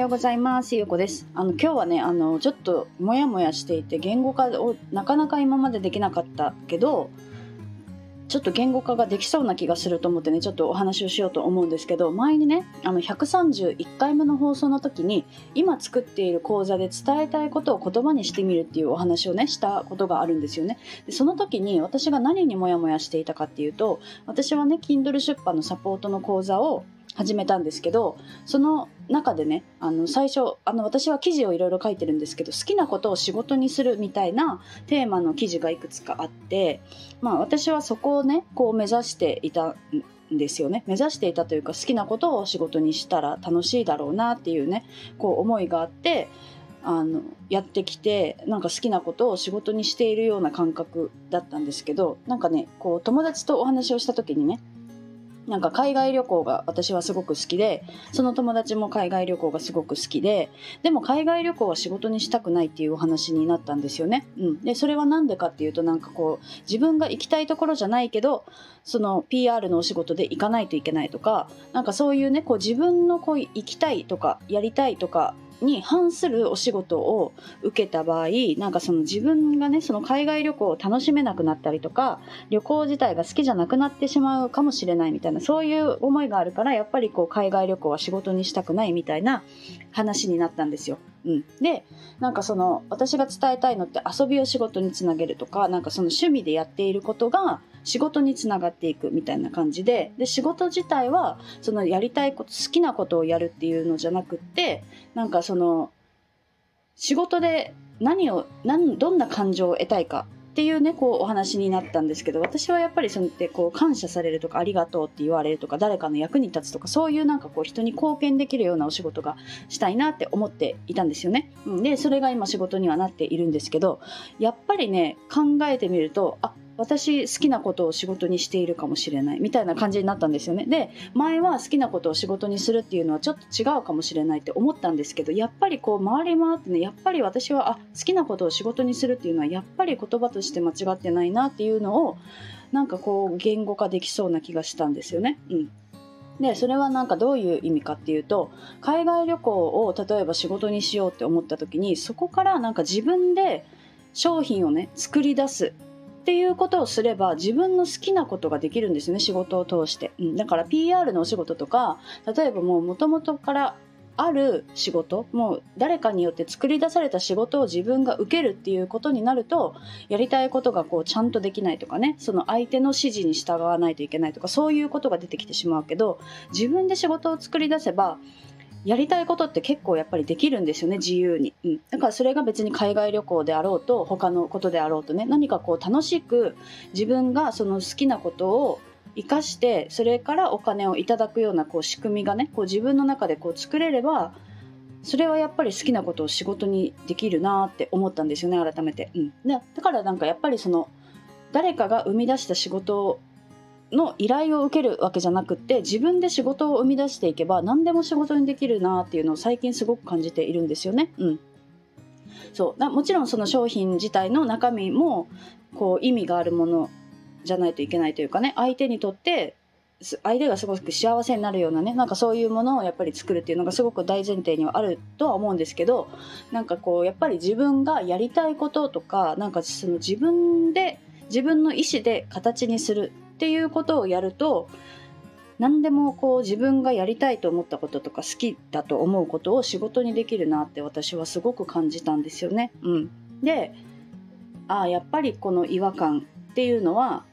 ようございます。ゆうこです。あの今日はねあのちょっとモヤモヤしていて言語化をなかなか今までできなかったけどちょっと言語化ができそうな気がすると思ってねちょっとお話をしようと思うんですけど前にねあの131回目の放送の時に今作っている講座で伝えたいことを言葉にしてみるっていうお話をねしたことがあるんですよね。でその時に私が何にモヤモヤしていたかっていうと私はね Kindle 出版のサポートの講座を始めたんですけどその中でねあの最初あの私は記事をいろいろ書いてるんですけど好きなことを仕事にするみたいなテーマの記事がいくつかあってまあ私はそこをねこう目指していたんですよね。目指していたというか好きなことを仕事にしたら楽しいだろうなっていうねこう思いがあってあのやってきてなんか好きなことを仕事にしているような感覚だったんですけどなんかねこう友達とお話をした時にねなんか海外旅行が私はすごく好きで、その友達も海外旅行がすごく好きで、でも海外旅行は仕事にしたくないっていうお話になったんですよね。うん。で、それはなんでかっていうとなんかこう、自分が行きたいところじゃないけど、その PR のお仕事で行かないといけないとか、なんかそういうね、こう自分のこう行きたいとか、やりたいとか、に反するお仕事を受けた場合なんかその自分がねその海外旅行を楽しめなくなったりとか旅行自体が好きじゃなくなってしまうかもしれないみたいなそういう思いがあるからやっぱりこう海外旅行は仕事にしたくないみたいな話になったんですよ。うん、でなんかその私が伝えたいのって遊びを仕事につなげるとかなんかその趣味でやっていることが仕事につながっていくみたいな感じでで仕事自体はそのやりたいこと好きなことをやるっていうのじゃなくってなんかその仕事で何を何どんな感情を得たいかっていうねこうお話になったんですけど私はやっぱりそのってこう感謝されるとかありがとうって言われるとか誰かの役に立つとかそういうなんかこう人に貢献できるようなお仕事がしたいなって思っていたんですよね。でそれが今仕事にはなっているんですけどやっぱりね考えてみるとあ私好きなことを仕事にしているかもしれないみたいな感じになったんですよね。で前は好きなことを仕事にするっていうのはちょっと違うかもしれないって思ったんですけどやっぱりこう回り回ってねやっぱり私はあ好きなことを仕事にするっていうのはやっぱり言葉として間違ってないなっていうのをなんかこう言語化できそうな気がしたんですよね。うんでそれはなんかどういう意味かっていうと海外旅行を例えば仕事にしようって思った時にそこからなんか自分で商品をね作り出すっていうことをすれば自分の好きなことができるんですね仕事を通して、うん、だから PR のお仕事とか例えばもう元々からある仕事もう誰かによって作り出された仕事を自分が受けるっていうことになるとやりたいことがこうちゃんとできないとかねその相手の指示に従わないといけないとかそういうことが出てきてしまうけど自分で仕事を作り出せばやりたいことって結構やっぱりできるんですよね自由に、うん、だからそれが別に海外旅行であろうと他のことであろうとね何かこう楽しく自分がその好きなことを生かしてそれからお金をいただくようなこう仕組みがねこう自分の中でこう作れればそれはやっぱり好きなことを仕事にできるなって思ったんですよね改めて、うん、だからなんかやっぱりその誰かが生み出した仕事の依頼を受けるわけじゃなくって自分で仕事を生み出していけば何でも仕事にできるなっていうのを最近すごく感じているんですよね。うん、そうもちろんその商品自体の中身もこう意味があるものじゃないといけないというかね相手にとって相手がすごく幸せになるようなねなんかそういうものをやっぱり作るっていうのがすごく大前提にはあるとは思うんですけどなんかこうやっぱり自分がやりたいこととかなんかその自分で自分の意思で形にするっていうことをやると何でもこう自分がやりたいと思ったこととか好きだと思うことを仕事にできるなって私はすごく感じたんですよね。うん、でああやっぱりこの違和感っていうのは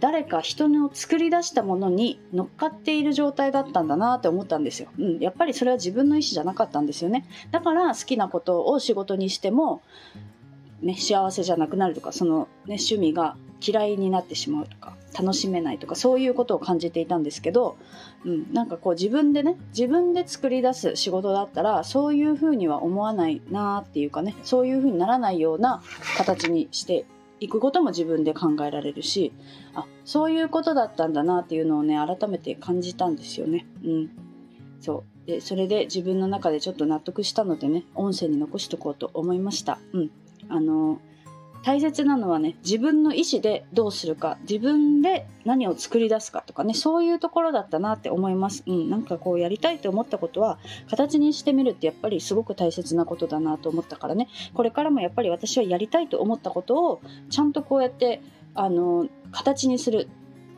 誰か人の作り出したものに乗っかっている状態だったんだなって思ったんですよ、うん、やっぱりそれは自分の意思じゃなかったんですよね。だから好きなことを仕事にしても、ね、幸せじゃなくなるとかその、ね、趣味が嫌いになってしまうとか楽しめないとかそういうことを感じていたんですけど、うん、なんかこう自分でね自分で作り出す仕事だったらそういうふうには思わないなっていうかねそういうふうにならないような形にしていくことも自分で考えられるしあそういうことだったんだなっていうのをね改めて感じたんですよね。うん、そうでそれで自分の中でちょっと納得したのでね音声に残しとこうと思いました。うん、あの大切なのはね自分の意思でどうするか自分で何を作り出すかとかねそういうところだったなって思います、うん、なんかこうやりたいと思ったことは形にしてみるってやっぱりすごく大切なことだなと思ったからね。これからもやっぱり私はやりたいと思ったことをちゃんとこうやってあの形にする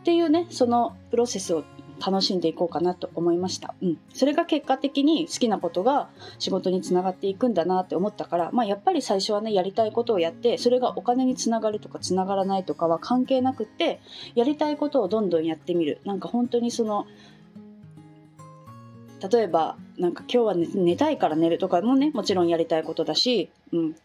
っていうねそのプロセスを楽しんでいこうかなと思いました。うん。それが結果的に好きなことが仕事につながっていくんだなって思ったから、まあやっぱり最初はね、やりたいことをやって、それがお金につながるとかつながらないとかは関係なくって、やりたいことをどんどんやってみる。なんか本当にその、例えば、なんか今日は寝寝たいから寝るとかもね、もちろんやりたいことだし、うん。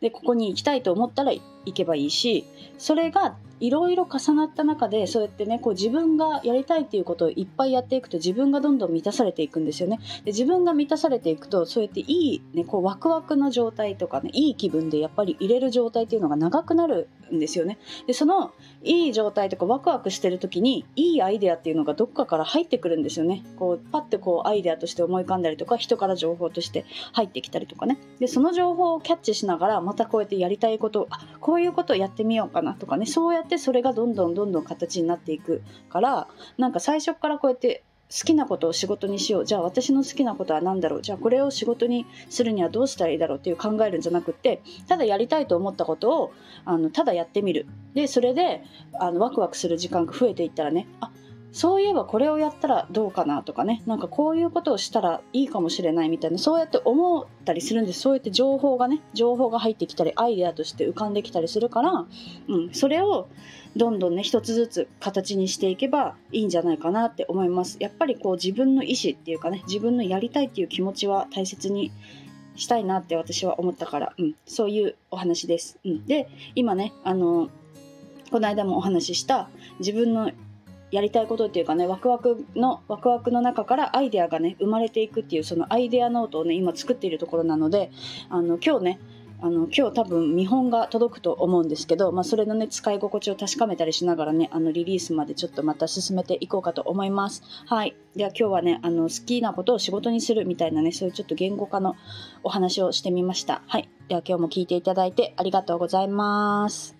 で、ここに行きたいと思ったら行けばいいし、それがいろいろ重なった中でそうやってねこう自分がやりたいっていうことをいっぱいやっていくと自分がどんどん満たされていくんですよね。で自分が満たされていくとそうやっていい、ね、こうワクワクの状態とかねいい気分でやっぱり入れる状態っていうのが長くなるんですよね。でそのいい状態とかワクワクしてる時にいいアイデアっていうのがどっかから入ってくるんですよね。こうパッてこうアイデアとして思い浮かんだりとか人から情報として入ってきたりとかね。でその情報をキャッチしながらまたこうやってやりたいことあこういうことをやってみようかなとかねそうやってそれがどんどんどんどん形になっていくからなんか最初からこうやって好きなことを仕事にしよう。じゃあ私の好きなことは何だろう。じゃあこれを仕事にするにはどうしたらいいだろう。っていう考えるんじゃなくってただやりたいと思ったことをあのただやってみる。でそれであのワクワクする時間が増えていったらね。あそういえばこれをやったらどうかなとかね。なんかこういうことをしたらいいかもしれないみたいな。そうやって思ったりするんです。そうやって情報がね情報が入ってきたりアイデアとして浮かんできたりするから、うん、それをどんどんね一つずつ形にしていけばいいんじゃないかなって思います。やっぱりこう自分の意思っていうかね自分のやりたいっていう気持ちは大切にしたいなって私は思ったから、うん、そういうお話です、うん、で今ねあのこの間もお話しした自分のやりたいことっていうかねワクワクのワクワクの中からアイデアがね生まれていくっていうそのアイデアノートをね今作っているところなのであの今日ねあの今日多分見本が届くと思うんですけど、まあ、それのね使い心地を確かめたりしながらねあのリリースまでちょっとまた進めていこうかと思います。はい。では今日はねあの好きなことを仕事にするみたいなねそういうちょっと言語化のお話をしてみました。はい。では今日も聞いていただいてありがとうございます。